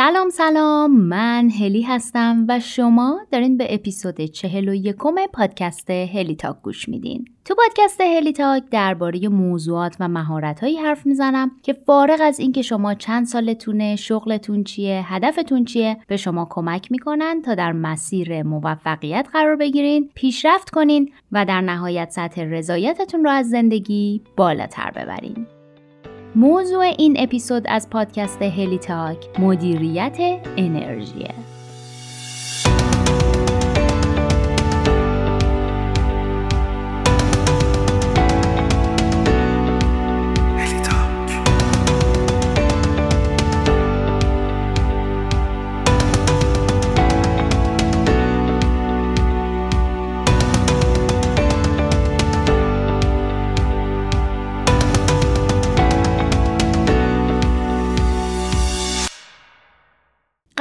سلام سلام. من هلی هستم و شما دارین به اپیزود چهل و یکم پادکست هلی تاک گوش میدین. تو پادکست هلی تاک درباره موضوعات و مهارتهایی حرف می‌زنم که فارغ از اینکه شما چند سالتونه شغلتون چیه هدفتون چیه به شما کمک می‌کنن تا در مسیر موفقیت قرار بگیرین پیشرفت کنین و در نهایت سطح رضایتتون رو از زندگی بالاتر ببرین. موضوع این اپیزود از پادکست هلی تاک مدیریت انرژیه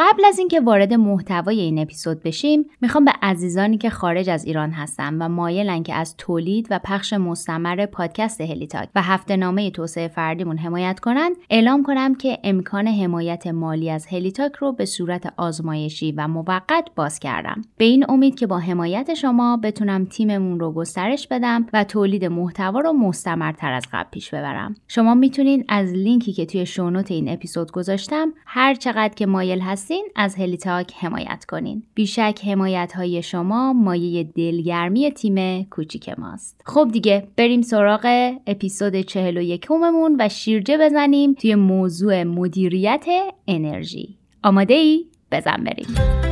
قبل از اینکه وارد محتوای این اپیزود بشیم می‌خوام به عزیزانی که خارج از ایران هستن و مایلن که از تولید و پخش مستمر پادکست هلیتاک و هفته نامه توسعه فردیمون حمایت کنند اعلام کنم که امکان حمایت مالی از هلیتاک رو به صورت آزمایشی و موقت باز کردم. به این امید که با حمایت شما بتونم تیممون رو گسترش بدم و تولید محتوا رو مستمرتر از قبل پیش ببرم. شما می‌تونین از لینکی که توی شونوت این اپیزود گذاشتم هر چقدر که مایل هستین از هلیتاک حمایت کنین. بیشک حمایت های شما مایه دلگرمی تیم کوچیک ماست. خب دیگه بریم سراغ اپیزود 41 مون و شیرجه بزنیم توی موضوع مدیریت انرژی. آماده ای؟ بزن بریم.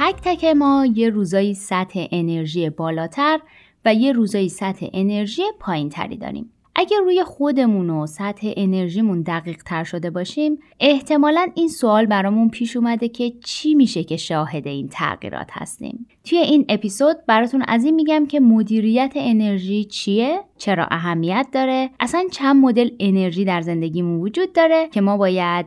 تک تک ما یه روزایی سطح انرژی بالاتر و یه روزایی سطح انرژی پایین تری داریم. اگر روی خودمون و سطح انرژیمون دقیق تر شده باشیم احتمالا این سوال برامون پیش اومده که چی میشه که شاهد این تغییرات هستیم توی این اپیزود براتون از این میگم که مدیریت انرژی چیه؟ چرا اهمیت داره؟ اصلا چند مدل انرژی در زندگیمون وجود داره که ما باید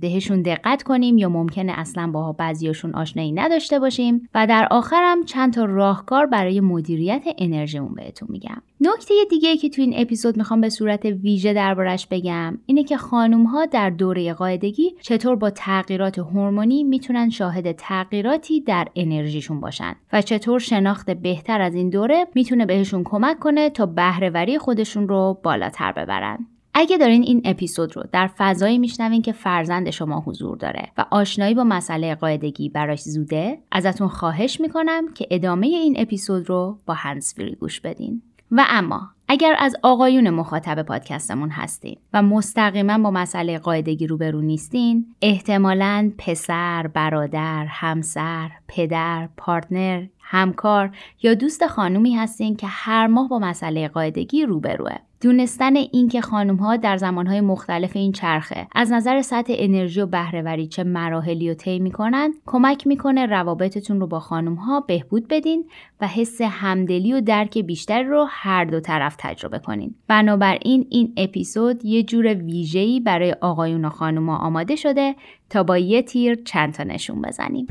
بهشون دقت کنیم یا ممکنه اصلا با بعضیاشون آشنایی نداشته باشیم. و در آخرم چند تا راهکار برای مدیریت انرژیمون بهتون میگم. نکته دیگه که تو این اپیزود می‌خوام به صورت ویژه دربارش بگم اینه که خانم ها در دوره قاعدگی چطور با تغییرات هورمونی می‌تونن شاهد تغییراتی در انرژیشون باشن. و چطور شناخت بهتر از این دوره می‌تونه بهشون کمک کنه تا بهرهوری خودشون رو بالاتر ببرن. اگه دارین این اپیزود رو در فضایی میشنوین که فرزند شما حضور داره و آشنایی با مسئله قاعدگی براش زوده ازتون خواهش می‌کنم که ادامه این اپیزود رو با هنسفری گوش بدین. و اما اگر از آقایون مخاطب پادکستمون هستین و مستقیما با مسئله قاعدگی روبرو نیستین احتمالا پسر، برادر، همسر، پدر، پارتنر، همکار یا دوست خانومی هستین که هر ماه با مسئله قاعدگی روبروه. دونستن اینکه خانم ها در زمانهای مختلف این چرخه از نظر سطح انرژی و بهرهوری چه مراحلی رو طی می‌کنن کمک می‌کنه روابطتون رو با خانم ها بهبود بدین و حس همدلی و درک بیشتر رو هر دو طرف تجربه کنین. بنابراین این اپیزود یه جور ویژه‌ای برای آقایون و خانوما آماده شده تا با یه تیر چند تا نشون بزنیم.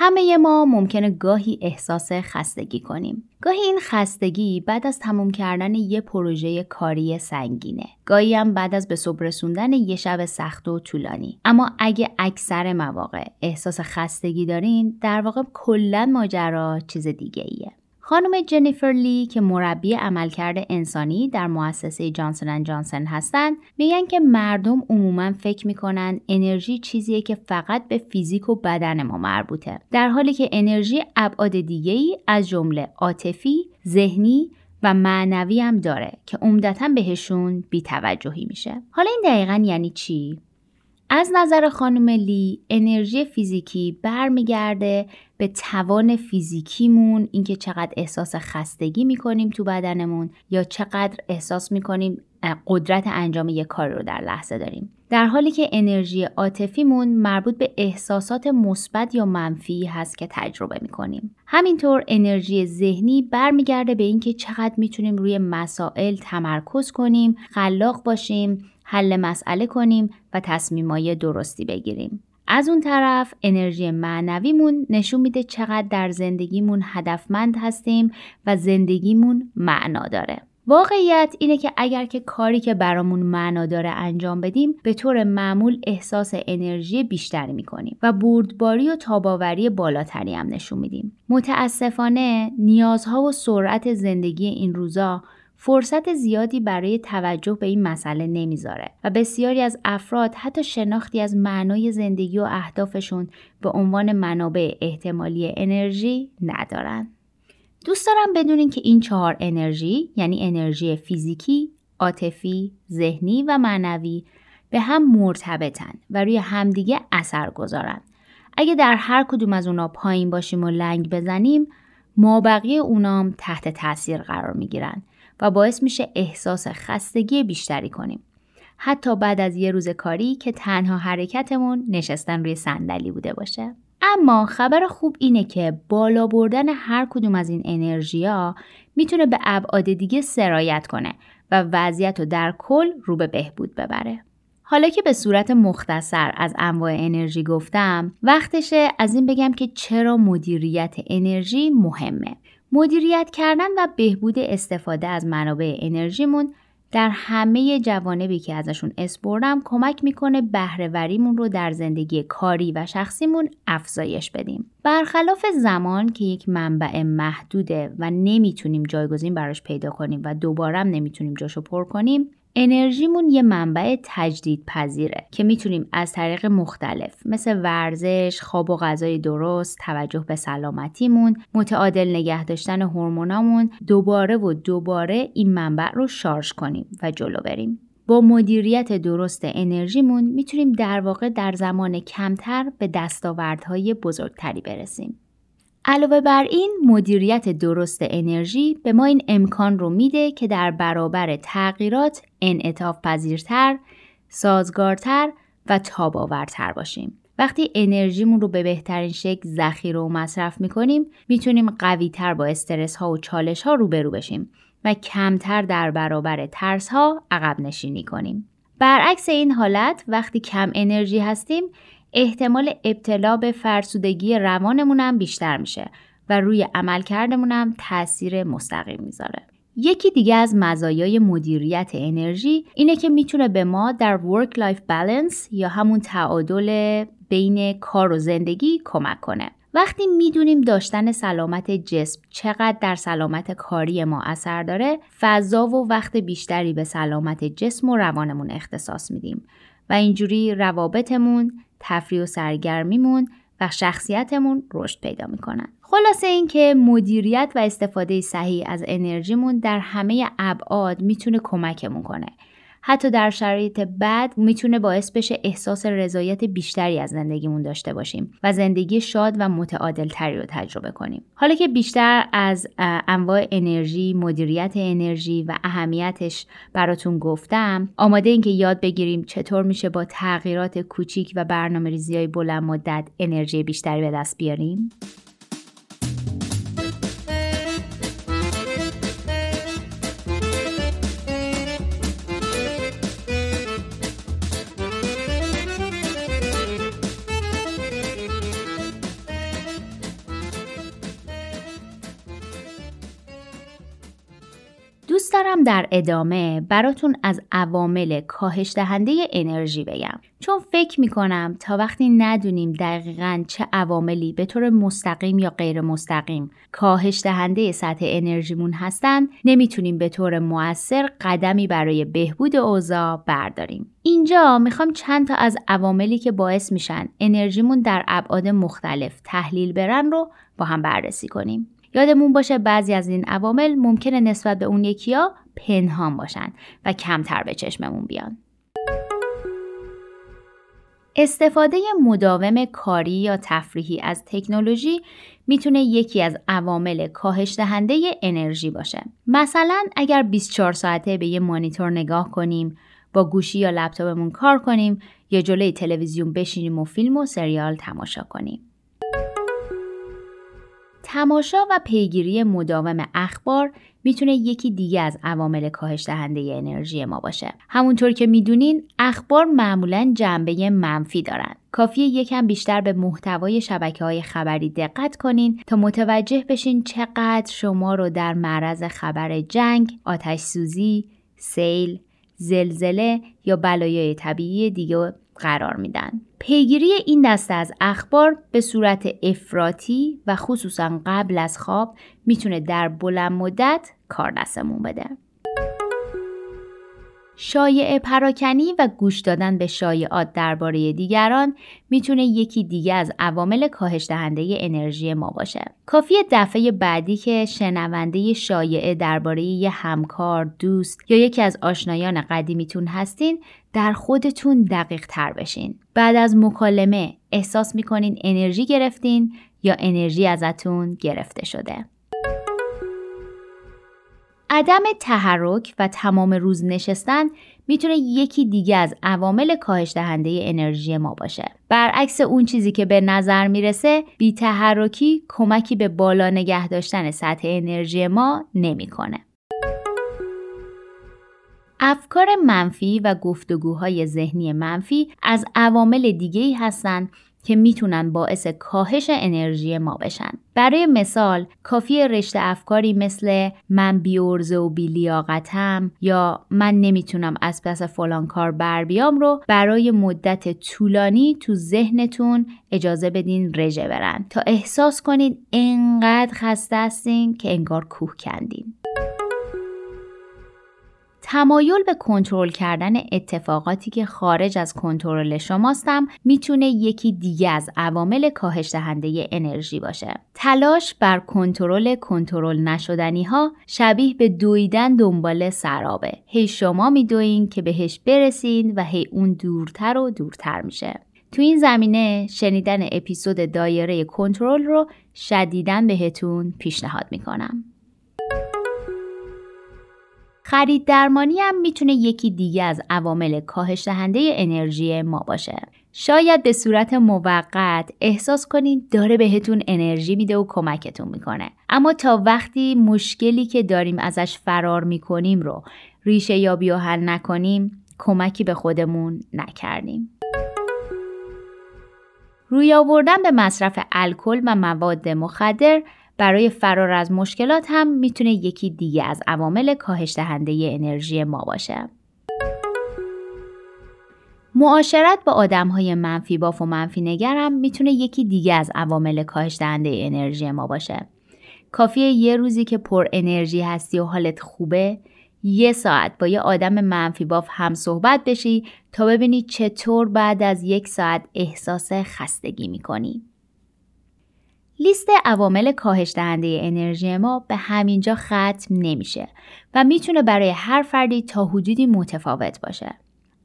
همه ما ممکنه گاهی احساس خستگی کنیم. گاهی این خستگی بعد از تموم کردن یه پروژه کاری سنگینه. گاهی هم بعد از به صبح رسوندن یه شب سخت و طولانی. اما اگه اکثر مواقع احساس خستگی دارین، در واقع کلا ماجرا چیز دیگه ایه. خانم جنیفر لی که مربی عملکرد انسانی در مؤسسه جانسن جانسن هستند میگن که مردم عموما فکر می‌کنن انرژی چیزیه که فقط به فیزیک و بدن ما مربوطه. در حالی که انرژی ابعاد دیگه ای از جمله عاطفی ذهنی و معنوی هم داره که عمدتا بهشون بیتوجهی میشه. حالا این دقیقا یعنی چی؟ از نظر خانم لی انرژی فیزیکی برمیگرده به توان فیزیکیمون اینکه چقدر احساس خستگی می‌کنیم تو بدنمون یا چقدر احساس می‌کنیم قدرت انجام یک کار رو در لحظه داریم. در حالی که انرژی عاطفیمون مربوط به احساسات مثبت یا منفی هست که تجربه می‌کنیم. همینطور انرژی ذهنی برمیگرده به اینکه چقدر می‌تونیم روی مسائل تمرکز کنیم خلاق باشیم حل مسئله کنیم و تصمیمای درستی بگیریم از اون طرف انرژی معنویمون نشون میده چقدر در زندگیمون هدفمند هستیم و زندگیمون معنا داره. واقعیت اینه که اگر که کاری که برامون معنا داره انجام بدیم به طور معمول احساس انرژی بیشتری می‌کنیم و بردباری و تاباوری بالاتری هم نشون میدیم. متاسفانه نیازها و سرعت زندگی این روزا فرصت زیادی برای توجه به این مسئله نمی‌ذاره و بسیاری از افراد حتی شناختی از معنای زندگی و اهدافشون به عنوان منابع احتمالی انرژی ندارن. دوست دارم بدونین که این چهار انرژی یعنی انرژی فیزیکی، عاطفی، ذهنی و معنوی به هم مرتبطن و روی همدیگه اثر گذارن. اگه در هر کدوم از اونا پایین باشیم و لنگ بزنیم ما بقیه اونام تحت تاثیر قرار می‌گیرن و باعث میشه احساس خستگی بیشتری کنیم. حتی بعد از یه روز کاری که تنها حرکتمون نشستن روی صندلی بوده باشه. اما خبر خوب اینه که بالا بردن هر کدوم از این انرژیا می‌تونه به ابعاد دیگه سرایت کنه و وضعیت رو در کل رو به بهبود ببره. حالا که به صورت مختصر از انواع انرژی گفتم وقتشه از این بگم که چرا مدیریت انرژی مهمه مدیریت کردن و بهبود استفاده از منابع انرژیمون در همه جوانبی که ازشون اسپردم کمک می‌کنه بهرهوریمون رو در زندگی کاری و شخصیمون افزایش بدیم. برخلاف زمان که یک منبع محدوده و نمی‌تونیم جایگزین براش پیدا کنیم و دوباره نمی‌تونیم جاشو پر کنیم انرژیمون یه منبع تجدید پذیره که می‌تونیم از طریق مختلف مثل ورزش، خواب و غذای درست، توجه به سلامتیمون، متعادل نگه داشتن هورمونامون دوباره و دوباره این منبع رو شارژ کنیم و جلو بریم. با مدیریت درست انرژیمون می‌تونیم در واقع در زمان کمتر به دستاوردهای بزرگتری برسیم. علاوه بر این مدیریت درست انرژی به ما این امکان رو میده که در برابر تغییرات انعطاف پذیرتر، سازگارتر و تاباورتر باشیم. وقتی انرژیمون رو به بهترین شکل ذخیره و مصرف می‌کنیم می‌تونیم قویتر با استرس ها و چالش ها روبرو بشیم و کمتر در برابر ترس ها عقب نشینی کنیم. برعکس این حالت وقتی کم انرژی هستیم احتمال ابتلا به فرسودگی روانمون هم بیشتر میشه و روی عملکردمون هم تاثیر مستقیم می‌ذاره. یکی دیگه از مزایای مدیریت انرژی اینه که می‌تونه به ما در work life balance یا همون تعادل بین کار و زندگی کمک کنه. وقتی می‌دونیم داشتن سلامت جسم چقدر در سلامت کاری ما اثر داره، فضا و وقت بیشتری به سلامت جسم و روانمون اختصاص میدیم و اینجوری روابطمون، تفریح و سرگرمیمون و شخصیتمون رشد پیدا می‌کنن. خلاصه اینکه مدیریت و استفاده صحیح از انرژیمون در همه ابعاد می‌تونه کمکمون کنه حتی در شرایط بد می‌تونه باعث بشه احساس رضایت بیشتری از زندگیمون داشته باشیم و زندگی شاد و متعادل تری رو تجربه کنیم. حالا که بیشتر از انواع انرژی مدیریت انرژی و اهمیتش براتون گفتم آماده این که یاد بگیریم چطور میشه با تغییرات کوچیک و برنامه ریزی بلند مدت انرژی بیشتری به دست بیاریم؟ دارم در ادامه براتون از عوامل کاهش دهنده انرژی بگم. چون فکر می‌کنم تا وقتی ندونیم دقیقا چه عواملی به طور مستقیم یا غیر مستقیم کاهش دهنده سطح انرژیمون هستن نمی‌تونیم به طور موثر قدمی برای بهبود اوضاع برداریم. اینجا می‌خوام چند تا از عواملی که باعث میشن انرژیمون در ابعاد مختلف تحلیل برن رو با هم بررسی کنیم. یادمون باشه بعضی از این عوامل ممکنه نسبت به اون یکیا پنهان باشن و کمتر به چشممون بیان. استفاده مداوم کاری یا تفریحی از تکنولوژی می‌تونه یکی از عوامل کاهش دهنده انرژی باشه. مثلا اگر 24 ساعته به یه مانیتور نگاه کنیم، با گوشی یا لپتاپمون کار کنیم یا جلوی تلویزیون بشینیم و فیلم و سریال تماشا کنیم. تماشا و پیگیری مداوم اخبار می‌تونه یکی دیگه از عوامل کاهش دهنده انرژی ما باشه. همونطور که می‌دونین اخبار معمولا جنبه منفی دارن. کافیه یکم بیشتر به محتوای شبکه های خبری دقت کنین تا متوجه بشین چقدر شما رو در معرض خبر جنگ، آتش سوزی، سیل، زلزله یا بلایای طبیعی دیگه قرار میدن. پیگیری این دسته از اخبار به صورت افراطی و خصوصا قبل از خواب می‌تونه در بلند مدت کار دستمون بده. شایع پراکنی و گوش دادن به شایعات درباره دیگران می‌تونه یکی دیگه از عوامل کاهش دهنده انرژی ما باشه. کافی دفعه بعدی که شنونده شایعه درباره یه همکار، دوست یا یکی از آشنایان قدیمیتون هستین در خودتون دقیق تر بشین. بعد از مکالمه احساس می‌کنین انرژی گرفتین یا انرژی ازتون گرفته شده. عدم تحرک و تمام روز نشستن می‌تونه یکی دیگه از عوامل کاهش دهنده انرژی ما باشه. برعکس اون چیزی که به نظر می‌رسه بی تحرکی کمکی به بالا نگه داشتن سطح انرژی ما نمی‌کنه. افکار منفی و گفتگوهای ذهنی منفی از عوامل دیگه ای هستن که می‌تونن باعث کاهش انرژی ما بشن. برای مثال کافی رشته افکاری مثل من بیورزه و بیلیاقتم یا من نمی‌تونم از پس فلان کار بر بیام رو برای مدت طولانی تو ذهنتون اجازه بدین رژه برن تا احساس کنید انقدر خسته هستین که انگار کوه کندین. تمایل به کنترل کردن اتفاقاتی که خارج از کنترل شماستم می‌تونه یکی دیگه از عوامل کاهش دهنده انرژی باشه. تلاش بر کنترل کنترل نشدنی ها شبیه به دویدن دنبال سرابه. هی شما میدوین که بهش برسین و هی اون دورتر و دورتر میشه. تو این زمینه شنیدن اپیزود دایره کنترل رو شدیدن بهتون پیشنهاد می‌کنم. خرید درمانی هم می‌تونه یکی دیگه از عوامل کاهش دهنده انرژی ما باشه. شاید به صورت موقت احساس کنید داره بهتون انرژی میده و کمکتون می‌کنه. اما تا وقتی مشکلی که داریم ازش فرار می‌کنیم رو ریشه یابی و حل نکنیم کمکی به خودمون نکردیم. روی آوردن به مصرف الکل و مواد مخدر برای فرار از مشکلات هم می‌تونه یکی دیگه از عوامل کاهش دهنده انرژی ما باشه. معاشرت با آدم های منفی باف و منفی نگرم می‌تونه یکی دیگه از عوامل کاهش دهنده انرژی ما باشه. کافیه یه روزی که پر انرژی هستی و حالت خوبه یه ساعت با یه آدم منفی باف هم صحبت بشی تا ببینی چطور بعد از یک ساعت احساس خستگی می‌کنی. لیست عوامل کاهش دهنده انرژی ما به همینجا ختم نمیشه و می‌تونه برای هر فردی تا حدودی متفاوت باشه.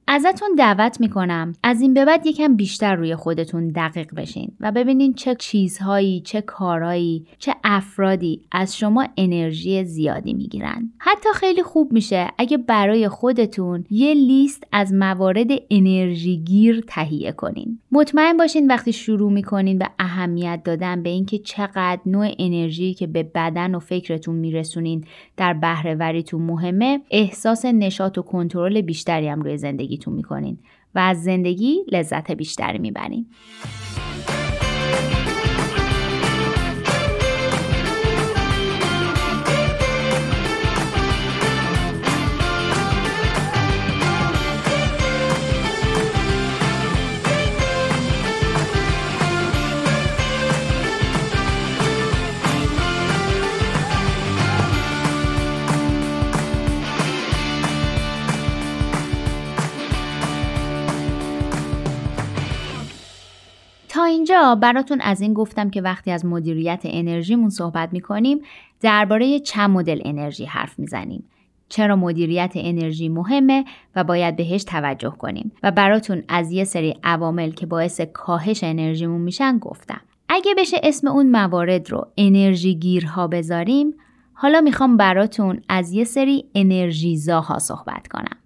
ازتون دعوت می‌کنم از این به بعد یکم بیشتر روی خودتون دقیق بشین و ببینین چه چیزهایی، چه کارهایی، چه افرادی از شما انرژی زیادی می‌گیرن. حتی خیلی خوب میشه اگه برای خودتون یه لیست از موارد انرژی گیر تهیه کنین. مطمئن باشین وقتی شروع می‌کنین به اهمیت دادن به اینکه چقدر نوع انرژی که به بدن و فکرتون میرسونین در بهرهوریتون مهمه، احساس نشاط و کنترل بیشتری هم روی زندگی زندگیتون می‌کنین و از زندگی لذت بیشتری می‌برین. اینجا براتون از این گفتم که وقتی از مدیریت انرژیمون صحبت می‌کنیم درباره چند مدل انرژی حرف می‌زنیم چرا مدیریت انرژی مهمه و باید بهش توجه کنیم و براتون از یه سری عوامل که باعث کاهش انرژیمون میشن گفتم. اگه بشه اسم اون موارد رو انرژی گیرها بذاریم حالا می‌خوام براتون از یه سری انرژیزاها صحبت کنم.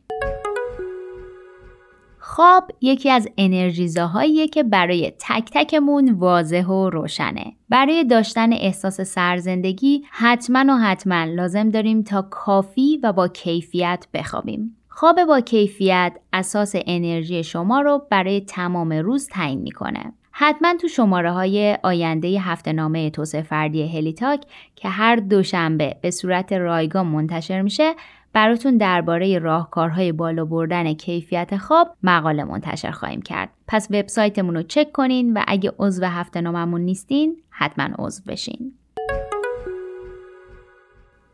خواب یکی از انرژیزاهاییه که برای تک تکمون واضح و روشنه. برای داشتن احساس سرزندگی حتما و حتما لازم داریم تا کافی و با کیفیت بخوابیم. خواب با کیفیت اساس انرژی شما رو برای تمام روز تعیین می‌کنه. حتما تو شماره های آینده هفته نامه توسعه فردی هلیتاک که هر دوشنبه به صورت رایگان منتشر میشه براتون درباره راهکارهای بالا بردن کیفیت خواب مقاله منتشر خواهیم کرد. پس وبسایتمون رو چک کنین و اگه عضو هفته ناممون نیستین حتما عضو بشین.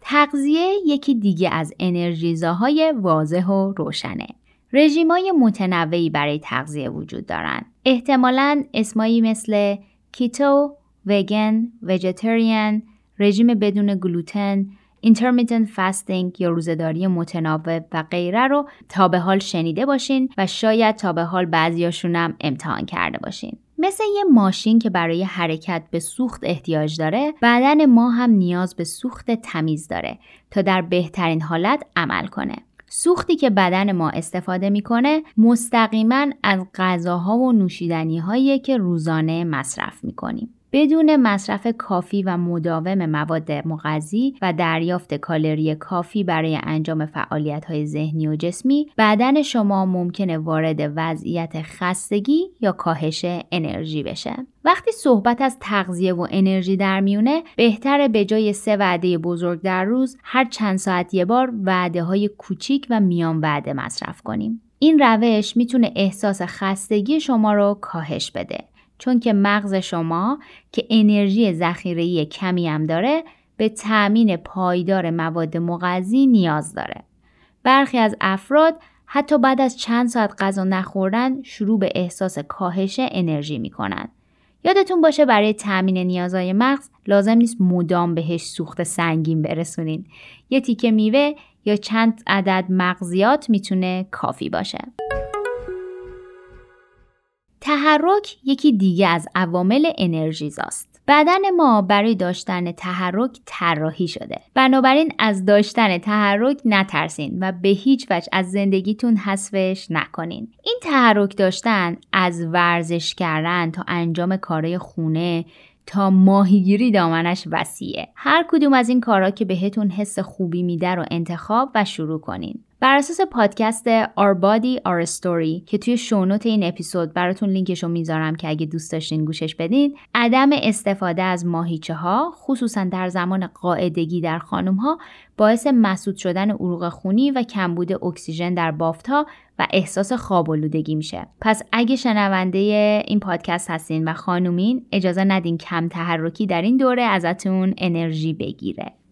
تغذیه یکی دیگه از انرژیزاهای واضح و روشنه. رژیمای متنوعی برای تغذیه وجود دارند. احتمالاً اسمایی مثل کیتو، وگن، ویژیتریان، رژیم بدون گلوتن، intermittent fasting یا روزداری متناوب و غیره رو تا به حال شنیده باشین و شاید تا به حال بعضیاشون هم امتحان کرده باشین. مثل یه ماشین که برای حرکت به سوخت احتیاج داره بدن ما هم نیاز به سوخت تمیز داره تا در بهترین حالت عمل کنه سوختی که بدن ما استفاده می‌کنه مستقیما از غذاها و نوشیدنی که روزانه مصرف می‌کنیم. بدون مصرف کافی و مداوم مواد مغذی و دریافت کالری کافی برای انجام فعالیت های ذهنی و جسمی بدن شما ممکنه وارد وضعیت خستگی یا کاهش انرژی بشه. وقتی صحبت از تغذیه و انرژی در میونه بهتره به جای سه وعده بزرگ در روز هر چند ساعت یه بار وعده های کوچیک و میان وعده مصرف کنیم. این روش می‌تونه احساس خستگی شما رو کاهش بده. چون که مغز شما که انرژی ذخیره‌ای کمی هم داره به تأمین پایدار مواد مغذی نیاز داره. برخی از افراد حتی بعد از چند ساعت غذا نخوردن شروع به احساس کاهش انرژی می‌کنن. یادتون باشه برای تأمین نیازهای مغز لازم نیست مدام بهش سوخت سنگین برسونین. یه تیکه میوه یا چند عدد مغزیات می‌تونه کافی باشه. تحرک یکی دیگه از عوامل انرژیزاست. بدن ما برای داشتن تحرک طراحی شده. بنابراین از داشتن تحرک نترسین و به هیچ وجه از زندگیتون حذفش نکنین. این تحرک داشتن از ورزش کردن تا انجام کارهای خونه تا ماهیگیری دامنش وسیعه. هر کدوم از این کارها که بهتون حس خوبی میده رو انتخاب و شروع کنین. بر اساس پادکست Our Body Our Story که توی شونوت این اپیزود براتون لینکش رو می‌ذارم که اگه دوست داشتین گوشش بدین عدم استفاده از ماهیچه ها خصوصا در زمان قاعدگی در خانم ها باعث مسود شدن عروق خونی و کمبود اکسیژن در بافت ها و احساس خواب میشه. پس اگه شنونده این پادکست هستین و خانومین اجازه ندین کم تحرکی در این دوره ازتون انرژی بگیره.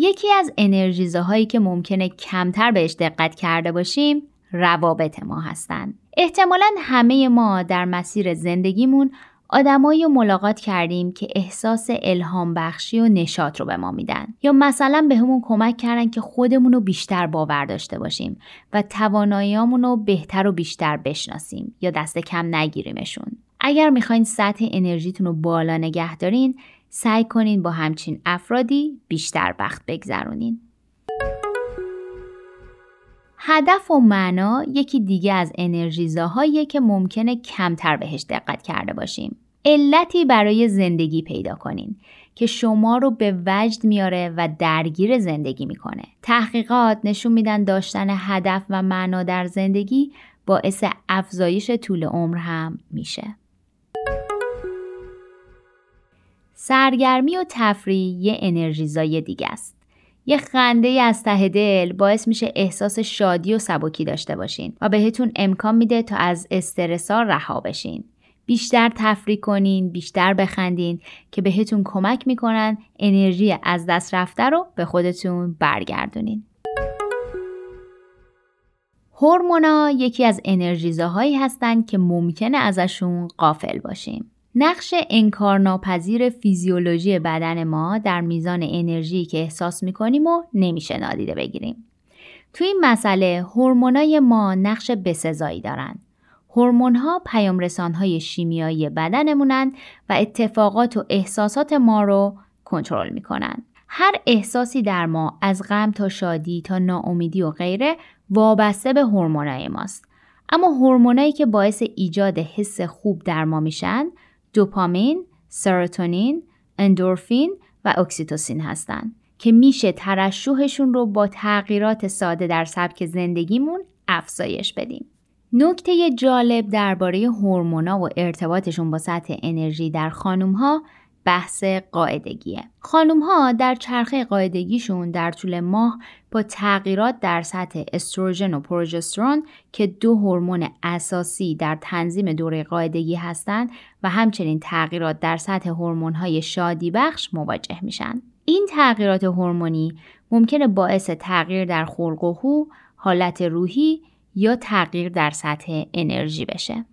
یکی از انرژیزه هایی که ممکنه کمتر بهش دقت کرده باشیم روابط ما هستند. احتمالا همه ما در مسیر زندگیمون آدمایی رو ملاقات کردیم که احساس الهام بخشی و نشاط رو به ما میدن یا مثلا به همون کمک کردن که خودمون رو بیشتر باور داشته باشیم و تواناییامون رو بهتر و بیشتر بشناسیم یا دست کم نگیریمشون اگر می‌خواین سطح انرژیتون رو بالا نگه دارین سعی کنین با همچین افرادی بیشتر وقت بگذرونین. هدف و معنا یکی دیگه از انرژیزاهاییه که ممکنه کمتر بهش دقت کرده باشیم. علتی برای زندگی پیدا کنین که شما رو به وجد میاره و درگیر زندگی می‌کنه. تحقیقات نشون میدن داشتن هدف و معنا در زندگی باعث افزایش طول عمر هم میشه. سرگرمی و تفریح یه انرژیزای دیگه است. یه خنده از ته دل باعث میشه احساس شادی و سبکی داشته باشین و بهتون امکان میده تا از استرسا رها بشین. بیشتر تفریح کنین، بیشتر بخندین که بهتون کمک می‌کنن انرژی از دست رفته رو به خودتون برگردونین. هورمونا یکی از انرژیزاهایی هستند که ممکنه ازشون قافل باشیم. نقش انکارناپذیر فیزیولوژی بدن ما در میزان انرژی که احساس می‌کنیم و نمیشه نادیده بگیریم. تو این مسئله هورمونای ما نقش بسزایی دارند. هورمون ها پیام های شیمیایی بدنمونند و اتفاقات و احساسات ما رو کنترل می‌کنند. هر احساسی در ما از غم تا شادی تا ناامیدی و غیره وابسته به هورمونای ماست. اما هورمونایی که باعث ایجاد حس خوب در ما میشن دوپامین، سروتونین، اندورفین و اکسیتوسین هستند که میشه ترشوهشون رو با تغییرات ساده در سبک زندگیمون افزایش بدیم. نکته جالب درباره هورمونا و ارتباطشون با سطح انرژی در خانم ها بحث قاعدگیه. خانم ها در چرخه قاعدگیشون در طول ماه با تغییرات در سطح استروژن و پروژسترون که دو هورمون اساسی در تنظیم دوره قاعدگی هستند و همچنین تغییرات در سطح های شادی بخش مواجه میشن. این تغییرات هورمونی ممکنه باعث تغییر در خلق و حالت روحی یا تغییر در سطح انرژی بشه.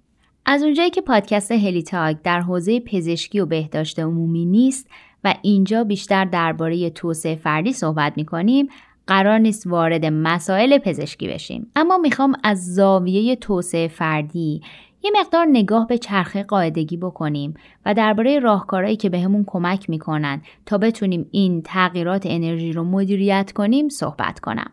از اونجایی که پادکست هلیتاگ در حوزه پزشکی و بهداشت عمومی نیست و اینجا بیشتر درباره توسعه فردی صحبت می‌کنیم قرار نیست وارد مسائل پزشکی بشیم اما می‌خوام از زاویه توسعه فردی یه مقدار نگاه به چرخه قاعدگی بکنیم و درباره راهکارهایی که بهمون به کمک می‌کنن تا بتونیم این تغییرات انرژی رو مدیریت کنیم صحبت کنم.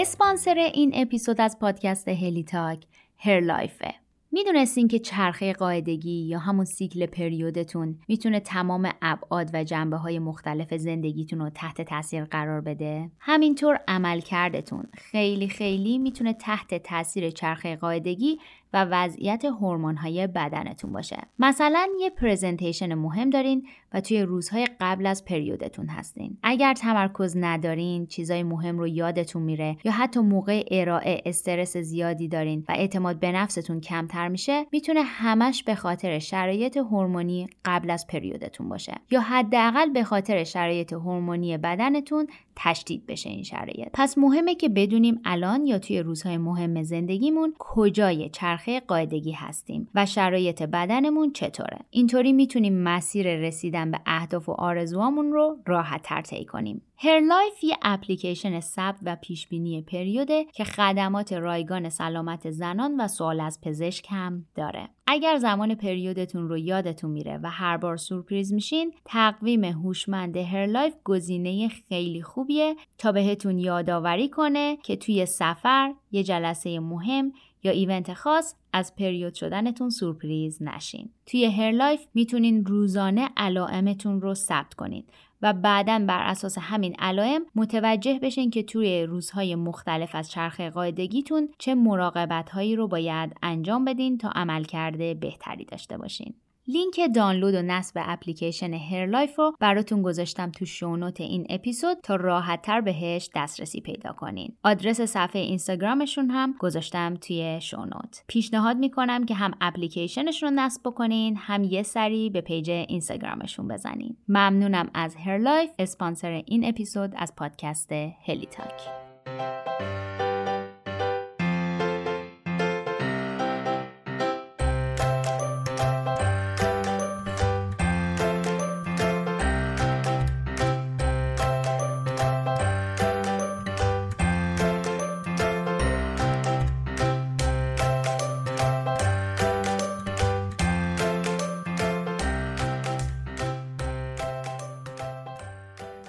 اسپانسر این اپیزود از پادکست هلی تاک هر لایفه. می‌دونستین که چرخه قاعدگی یا همون سیکل پریودتون می‌تونه تمام ابعاد و جنبه های مختلف زندگیتون رو تحت تاثیر قرار بده؟ همینطور عملکردتون خیلی خیلی می‌تونه تحت تاثیر چرخه قاعدگی و وضعیت های بدنتون باشه. مثلا یه presentation مهم دارین و توی روزهای قبل از پریودتون هستین. اگر تمرکز ندارین، چیزای مهم رو یادتون میره یا حتی موقع ارائه استرس زیادی دارین و اعتماد به نفستون کمتر میشه، می‌تونه همش به خاطر شرایط هورمونی قبل از پریودتون باشه یا حداقل به خاطر شرایط هورمونی بدنتون تشدید بشه این شرایط. پس مهمه که بدونیم الان یا توی روزهای مهم زندگیمون کجای چرخه قاعدگی هستیم و شرایط بدنمون چطوره اینطوری می‌تونیم مسیر رسیدن به اهداف و آرزوامون رو راحت تر طی کنیم هرلایف یه اپلیکیشن ثبت و پیشبینی پریوده که خدمات رایگان سلامت زنان و سوال از پزشک هم داره. اگر زمان پریودتون رو یادتون میره و هر بار سورپریز میشین، تقویم هوشمند هرلایف گزینه خیلی خوبیه تا بهتون یادآوری کنه که توی سفر، یه جلسه مهم یا event خاص از پریود شدنتون سورپریز نشین. توی هرلایف می‌تونین روزانه علائمتون رو ثبت کنید و بعدا بر اساس همین علائم متوجه بشین که توی روزهای مختلف از چرخه قاعدگیتون چه مراقبت هایی رو باید انجام بدین تا عملکرد بهتری داشته باشین. لینک دانلود و نصب اپلیکیشن هرلایف رو براتون گذاشتم تو show note این اپیزود تا راحت تر بهش دسترسی پیدا کنین. آدرس صفحه اینستاگرامشون هم گذاشتم توی show note. پیشنهاد می‌کنم که هم اپلیکیشنشون رو نصب بکنین هم یه سری به page اینستاگرامشون بزنین. ممنونم از هرلایف اسپانسر این اپیزود از پادکست هلی تاک.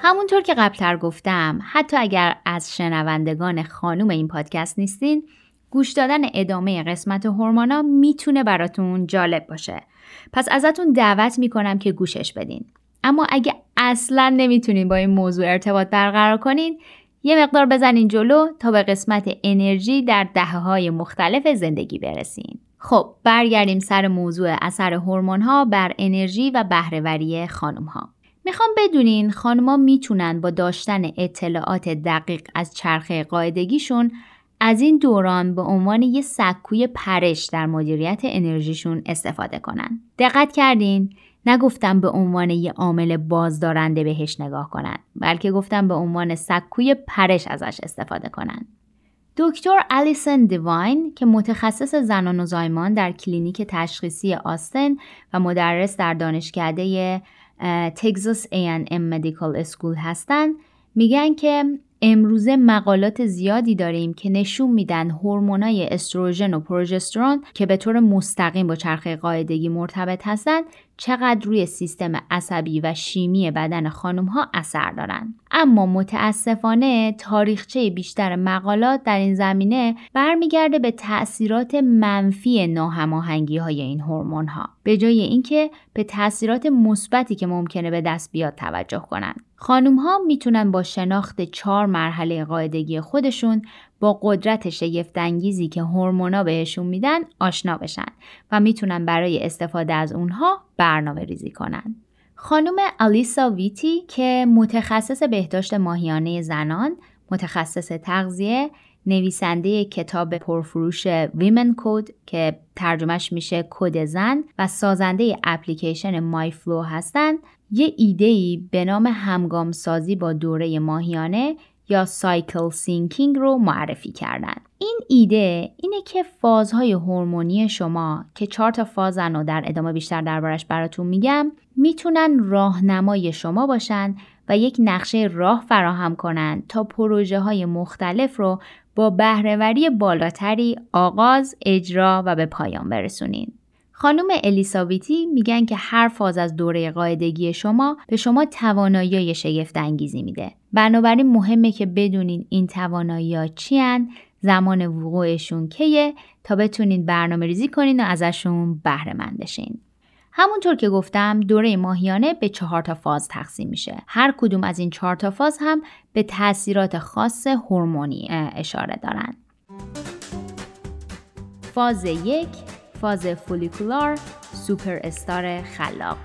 همونطور که قبلتر گفتم حتی اگر از شنوندگان خانوم این پادکست نیستین گوش دادن ادامه قسمت هورمونا می‌تونه براتون جالب باشه. پس ازتون دعوت می‌کنم که گوشش بدین. اما اگه اصلا نمی‌تونین با این موضوع ارتباط برقرار کنین یه مقدار بزنین جلو تا به قسمت انرژی در دهه های مختلف زندگی برسین. خب برگردیم سر موضوع اثر هورمون ها بر انرژی و بهرهوری خانم ها. می‌خوام بدونین خانما می‌تونن با داشتن اطلاعات دقیق از چرخه قاعدگیشون از این دوران به عنوان یه سکوی پرش در مدیریت انرژیشون استفاده کنن. دقت کردین؟ نگفتم به عنوان یه عامل بازدارنده بهش نگاه کنن بلکه گفتم به عنوان سکوی پرش ازش استفاده کنن. دکتر الیسن دیواین که متخصص زنان و زایمان در کلینیک تشخیصی آستن و مدرس در دانشکده تگزاس A&M مدیکال اسکول هستند میگن که امروزه مقالات زیادی داریم که نشون میدن هورمونای استروژن و پروژسترون که به طور مستقیم با چرخه قاعدگی مرتبط هستند چقدر روی سیستم عصبی و شیمی بدن خانم ها اثر دارند. اما متاسفانه تاریخچه بیشتر مقالات در این زمینه برمیگرده به تاثیرات منفی ناهماهنگی های این هورمون ها به جای اینکه به تاثیرات مثبتی که ممکنه به دست بیاد توجه کنند. خانم ها می‌تونن با شناخت چهار مرحله قاعدگی خودشون با قدرت شگفتانگیزی که هورمونا بهشون میدن آشنا بشن و می‌تونن برای استفاده از اونها برنامه ریزی کنن. خانم الیسا ویتی که متخصص بهداشت ماهیانه زنان، متخصص تغذیه، نویسنده کتاب پرفروش Woman Code که ترجمهش میشه کد زن و سازنده اپلیکیشن MyFLO هستند یه ایده به نام همگام سازی با دوره ماهیانه یا cycle syncing رو معرفی کردن. این ایده اینه که فازهای هورمونی شما که چهار تا فازن و در ادامه بیشتر دربارش براتون میگم می‌تونن راهنمای شما باشن و یک نقشه راه فراهم کنند تا پروژه های مختلف رو با بهرهوری بالاتری آغاز، اجرا و به پایان برسونین. خانم الیسا ویتی میگن که هر فاز از دوره قاعدگی شما به شما توانایی شگفت انگیزی میده. بنابراین مهمه که بدونین این توانایی ها چی زمان وقوعشون کیه تا بتونین برنامه ریزی کنین و ازشون بهره مند. همونطور که گفتم دوره ماهیانه به چهار تا فاز تقسیم میشه. هر کدوم از این چهار تا فاز هم به تاثیرات خاص هورمونی اشاره دارن. فاز یک فاز فولیکولار سوپر استار خلاق.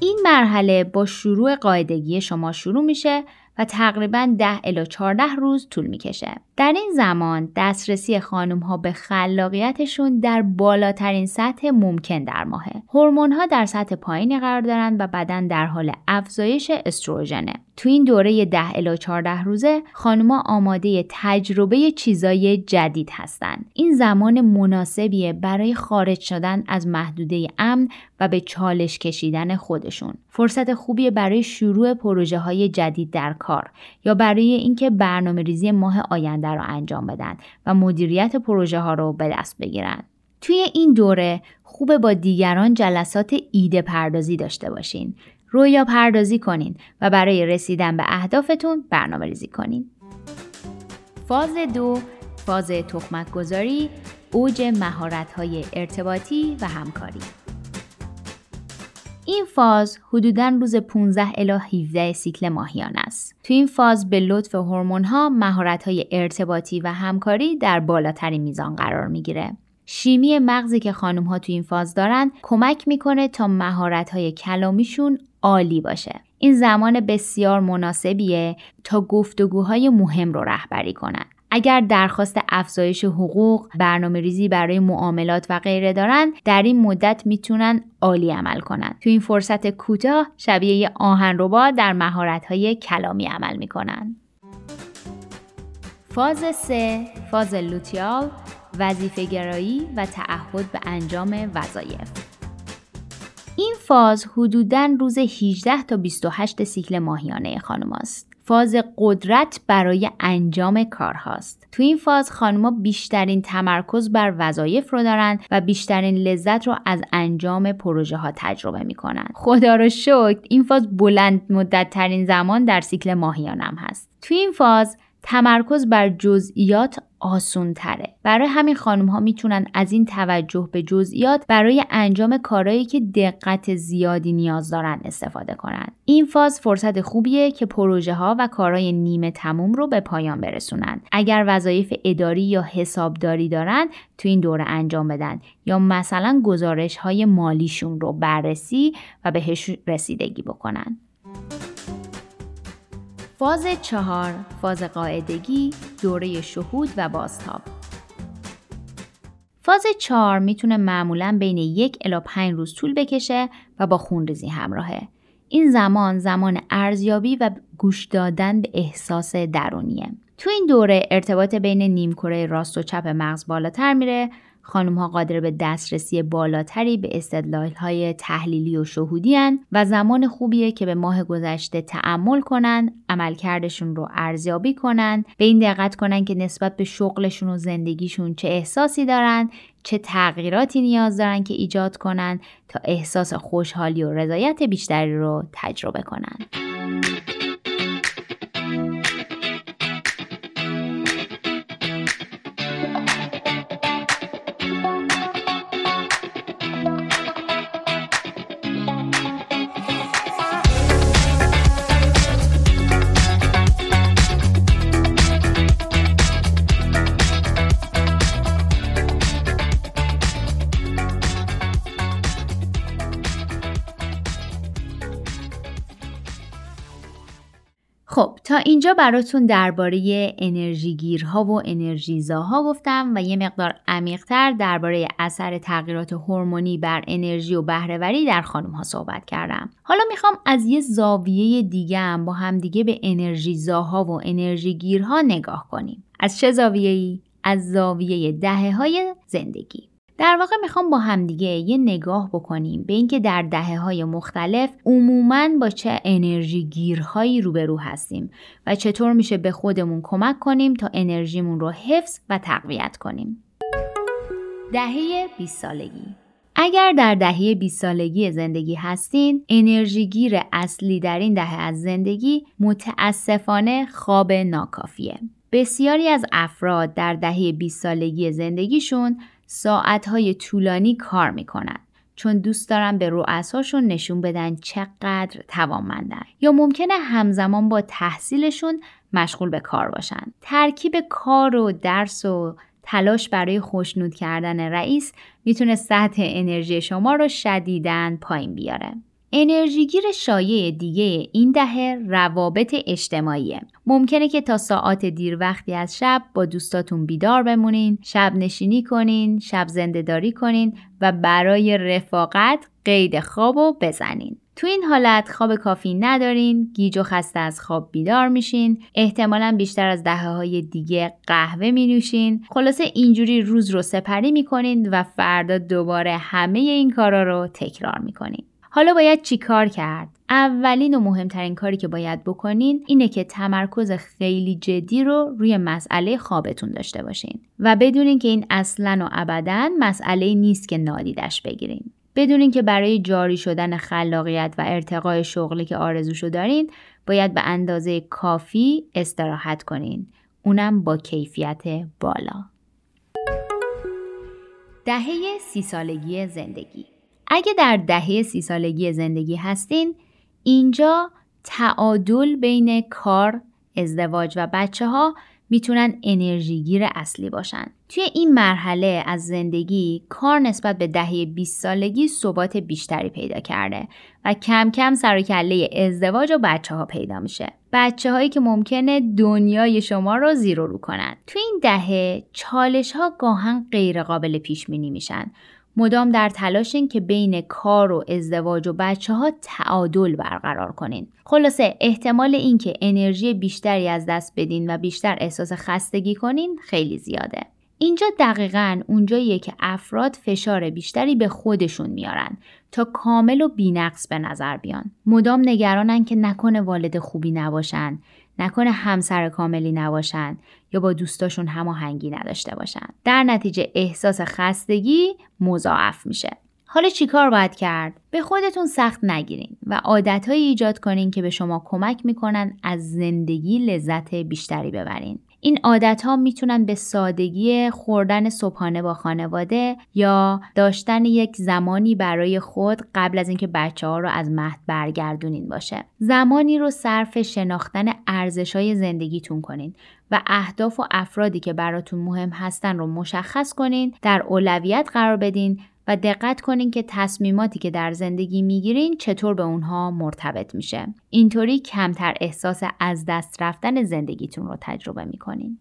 این مرحله با شروع قاعدگی شما شروع میشه و تقریبا 10 الی 14 روز طول می‌کشه. در این زمان دسترسی خانم ها به خلاقیتشون در بالاترین سطح ممکن در ماهه. هورمون ها در سطح پایینی قرار دارند و بدن در حال افزایش استروژنه. تو این دوره 10 الی 14 روزه خانوما آماده تجربه چیزای جدید هستند. این زمان مناسبیه برای خارج شدن از محدوده امن و به چالش کشیدن خودشون. فرصت خوبی برای شروع پروژه های جدید در کار یا برای اینکه برنامه ریزی ماه آینده رو انجام بدن و مدیریت پروژه ها رو به دست بگیرن. توی این دوره خوب با دیگران جلسات ایده پردازی داشته باشین. رویا پردازی کنین و برای رسیدن به اهدافتون برنامه ریزی کنین. فاز دو فاز تخمک گذاری اوج مهارت های ارتباطی و همکاری این فاز حدوداً روز 15 الی 17 سیکل ماهیان است. تو این فاز به لطف هورمون ها مهارت های ارتباطی و همکاری در بالاترین میزان قرار می‌گیره. شیمی مغزی که خانم ها تو این فاز دارن کمک می‌کنه تا مهارت های کلامیشون عالی باشه. این زمان بسیار مناسبیه تا گفتگوهای مهم رو رهبری کنن. اگر درخواست افزایش حقوق، برنامه ریزی برای معاملات و غیره دارن در این مدت می‌تونن عالی عمل کنن. تو این فرصت کوتاه شبیه آهنربا در مهارت‌های کلامی عمل می‌کنن. فاز 3 فاز لوتیال وظیفه گرایی و تعهد به انجام وظایف این فاز حدوداً روز 18 تا 28 سیکل ماهیانه خانم است. فاز قدرت برای انجام کارهاست. تو این فاز خانمها بیشترین تمرکز بر وظایف رو دارن و بیشترین لذت رو از انجام پروژه ها تجربه می‌کنن. خدا رو شکر این فاز بلند مدت ترین زمان در سیکل ماهیانم هست. تو این فاز تمرکز بر جزئیات آسون تره. برای همین خانم ها می‌تونن از این توجه به جزئیات برای انجام کارهایی که دقت زیادی نیاز دارن استفاده کنن. این فاز فرصت خوبیه که پروژه ها و کارهای نیمه تموم رو به پایان برسونن. اگر وظایف اداری یا حسابداری دارن تو این دوره انجام بدن یا مثلا گزارش های مالیشون رو بررسی و بهش رسیدگی بکنن. فاز چهار فاز قاعدگی دوره شهود و بازتاب فاز چهار می‌تونه معمولا بین یک الا پنج روز طول بکشه و با خونریزی همراهه. این زمان زمان ارزیابی و گوش دادن به احساس درونیه. تو این دوره ارتباط بین نیمکره راست و چپ مغز بالاتر میره خانم ها قادر به دسترسی بالاتری به استدلال های تحلیلی و شهودی و زمان خوبیه که به ماه گذشته تعمل کنن عملکردشون رو ارزیابی کنن به این دقت کنن که نسبت به شغلشون و زندگیشون چه احساسی دارن چه تغییراتی نیاز دارن که ایجاد کنن تا احساس خوشحالی و رضایت بیشتری رو تجربه کنن. اینجا براتون درباره انرژیگیرها و انرژیزاها گفتم و یه مقدار عمیقتر درباره اثر تغییرات هورمونی بر انرژی و بهرهوری در خانم ها صحبت کردم. حالا می‌خوام از یه زاویه دیگه هم با همدیگه به انرژیزاها و انرژیگیرها نگاه کنیم. از چه زاویه‌ای؟ از زاویه دهه های زندگی. در واقع می‌خوام با همدیگه یه نگاه بکنیم به اینکه در دهه های مختلف عموما با چه انرژی گیرهایی روبرو هستیم و چطور میشه به خودمون کمک کنیم تا انرژیمون رو حفظ و تقویت کنیم. دهه 20 سالگی اگر در دهه 20 سالگی زندگی هستین، انرژیگیر اصلی در این دهه از زندگی متاسفانه خواب ناکافیه. بسیاری از افراد در دهه 20 سالگی زندگیشون ساعتهای طولانی کار می‌کنن چون دوست دارن به رؤساشون نشون بدن چقدر توانمندن. یا ممکنه همزمان با تحصیلشون مشغول به کار باشن. ترکیب کار و درس و تلاش برای خوشنود کردن رئیس می‌تونه سطح انرژی شما رو شدیدن پایین بیاره. انرژیگیر شایع دیگه این دهه روابط اجتماعیه. ممکنه که تا ساعات دیر وقتی از شب با دوستاتون بیدار بمونین، شب نشینی کنین، شب زندهداری کنین و برای رفاقت قید خواب و بزنین. تو این حالت خواب کافی ندارین، گیج و خسته از خواب بیدار میشین، احتمالا بیشتر از دهه های دیگه قهوه می نوشین، خلاصه اینجوری روز رو سپری می‌کنین و فردا دوباره همه این کارا رو تکرار می‌کنین. حالا باید چی کار کرد؟ اولین و مهمترین کاری که باید بکنین اینه که تمرکز خیلی جدی رو روی مسئله خوابتون داشته باشین و بدونین که این اصلا و ابدا مسئله نیست که نادیدش بگیرین. بدونین که برای جاری شدن خلاقیت و ارتقای شغلی که آرزوشو دارین باید به اندازه کافی استراحت کنین. اونم با کیفیت بالا. دهه سی سالگی زندگی اگه در دهه سی سالگی زندگی هستین اینجا تعادل بین کار، ازدواج و بچه ها می‌تونن انرژیگیر اصلی باشن. توی این مرحله از زندگی کار نسبت به دهه 20 سالگی ثبات بیشتری پیدا کرده و کم کم سر کله ازدواج و بچه ها پیدا میشه. بچه هایی که ممکنه دنیای شما رو زیرو رو کنن. توی این دهه چالش ها گاهن غیر قابل پیش میشن. مدام در تلاشین که بین کار و ازدواج و بچه ها تعادل برقرار کنین. خلاصه احتمال اینکه انرژی بیشتری از دست بدین و بیشتر احساس خستگی کنین خیلی زیاده. اینجا دقیقا اونجاییه که افراد فشار بیشتری به خودشون میارن تا کامل و بینقص به نظر بیان. مدام نگرانن که نکنه والد خوبی نباشن، نکنه همسر کاملی نباشن یا با دوستاشون هماهنگی نداشته باشن در نتیجه احساس خستگی مضاعف میشه حالا چیکار باید کرد؟ به خودتون سخت نگیرین و عادتهایی ایجاد کنین که به شما کمک می‌کنن از زندگی لذت بیشتری ببرین. این عادت ها می‌تونن به سادگی خوردن صبحانه با خانواده یا داشتن یک زمانی برای خود قبل از اینکه بچه ها رو از مهد برگردونین باشه. زمانی رو صرف شناختن ارزش های زندگیتون کنین و اهداف و افرادی که براتون مهم هستن رو مشخص کنین، در اولویت قرار بدین و دقت کنین که تصمیماتی که در زندگی می‌گیرین چطور به اونها مرتبط میشه. اینطوری کمتر احساس از دست رفتن زندگیتون رو تجربه می‌کنین.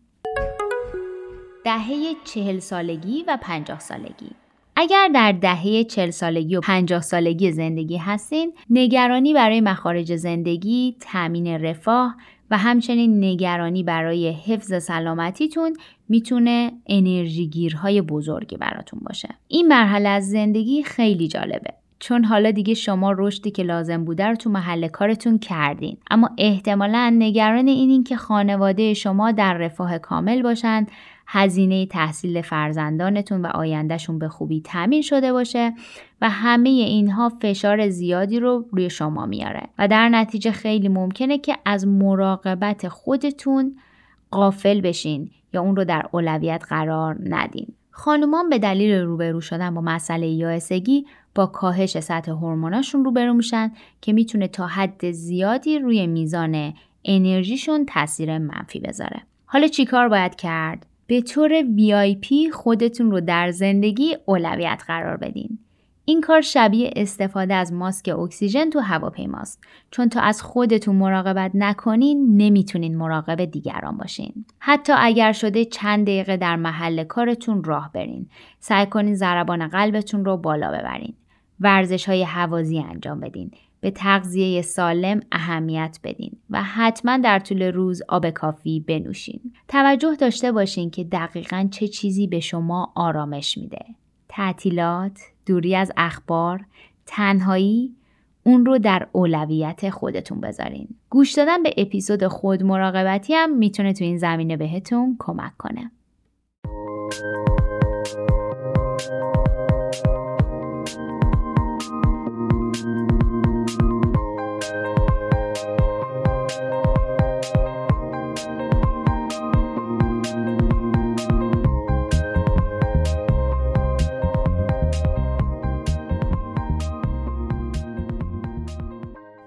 دهه چهل سالگی و پنجاه سالگی اگر در دهه چهل سالگی و پنجاه سالگی زندگی هستین، نگرانی برای مخارج زندگی، تأمین رفاه و همچنین نگرانی برای حفظ سلامتیتون می‌تونه انرژی گیرهای بزرگی براتون باشه. این مرحله از زندگی خیلی جالبه. چون حالا دیگه شما رشدی که لازم بوده رو تو محل کارتون کردین اما احتمالا نگران اینین که خانواده شما در رفاه کامل باشند هزینه تحصیل فرزندانتون و آیندهشون به خوبی تامین شده باشه و همه اینها فشار زیادی رو روی شما میاره و در نتیجه خیلی ممکنه که از مراقبت خودتون قافل بشین یا اون رو در اولویت قرار ندین. خانومان به دلیل روبرو شدن با مسئله یائسگی با کاهش سطح هورموناشون روبرو میشن که می‌تونه تا حد زیادی روی میزان انرژیشون تاثیر منفی بذاره. حالا چیکار باید کرد؟ به طور VIP خودتون رو در زندگی اولویت قرار بدین. این کار شبیه استفاده از ماسک اکسیژن تو هواپیماست چون تا از خودتون مراقبت نکنین نمی‌تونین مراقب دیگران باشین حتی اگر شده چند دقیقه در محل کارتون راه برین سعی کنین ضربان قلبتون رو بالا ببرین ورزش های حوازی انجام بدین به تغذیه سالم اهمیت بدین و حتما در طول روز آب کافی بنوشین. توجه داشته باشین که دقیقا چه چیزی به شما آرامش میده. تعطیلات، دوری از اخبار، تنهایی اون رو در اولویت خودتون بذارین. گوش دادن به اپیزود خود مراقبتی هم می‌تونه تو این زمینه بهتون کمک کنه.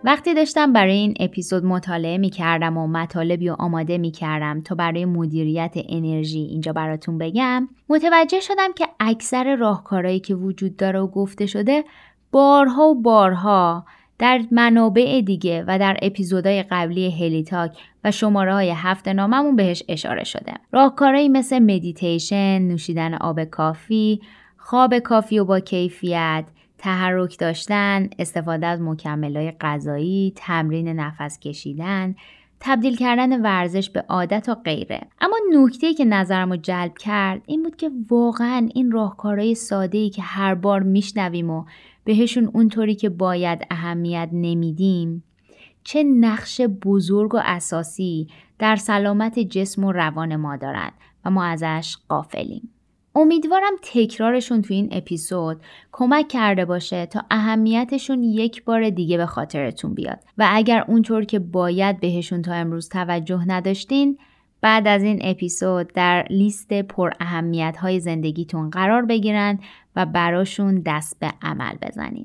وقتی داشتم برای این اپیزود مطالعه می کردم و مطالبی رو آماده می کردم تا برای مدیریت انرژی اینجا براتون بگم متوجه شدم که اکثر راهکارهایی که وجود داره و گفته شده بارها و بارها در منابع دیگه و در اپیزودهای قبلی هلیتاک و شماره های هفته ناممون بهش اشاره شده. راهکارهایی مثل مدیتیشن، نوشیدن آب کافی، خواب کافی و با کیفیت، تحرک داشتن، استفاده از مکملهای غذایی، تمرین نفس کشیدن، تبدیل کردن ورزش به عادت و غیره. اما نکته که نظرم رو جلب کرد این بود که واقعا این راهکارهای ساده ای که هر بار میشنویم و بهشون اونطوری که باید اهمیت نمیدیم چه نقش بزرگ و اساسی در سلامت جسم و روان ما دارند و ما ازش قافلیم امیدوارم تکرارشون تو این اپیزود کمک کرده باشه تا اهمیتشون یک بار دیگه به خاطرتون بیاد و اگر اونطور که باید بهشون تا امروز توجه نداشتین بعد از این اپیزود در لیست پر اهمیت های زندگیتون قرار بگیرن و براشون دست به عمل بزنین.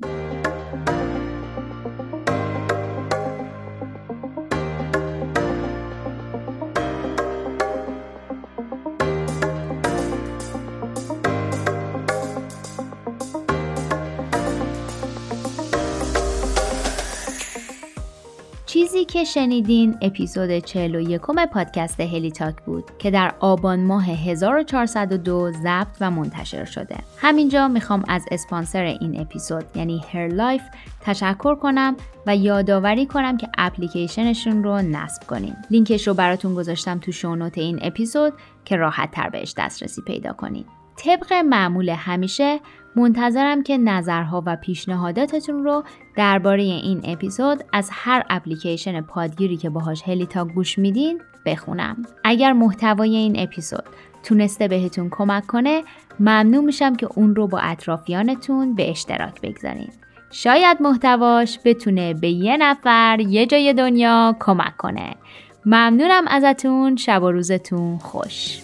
که شنیدین اپیزود 41 پادکست هلی تاک بود که در آبان ماه 1402 ضبط و منتشر شده. همینجا می‌خوام از اسپانسر این اپیزود یعنی Her Life تشکر کنم و یادآوری کنم که اپلیکیشنشون رو نصب کنین. لینکش رو براتون گذاشتم تو show note این اپیزود که راحت تر بهش دسترسی پیدا کنین. طبق معمول همیشه منتظرم که نظرها و پیشنهاداتتون رو درباره این اپیزود از هر اپلیکیشن پادگیری که باهاش هلیتا گوش میدین بخونم. اگر محتوای این اپیزود تونسته بهتون کمک کنه ممنون میشم که اون رو با اطرافیانتون به اشتراک بگذارین. شاید محتواش بتونه به یه نفر یه جای دنیا کمک کنه. ممنونم ازتون شب و روزتون خوش.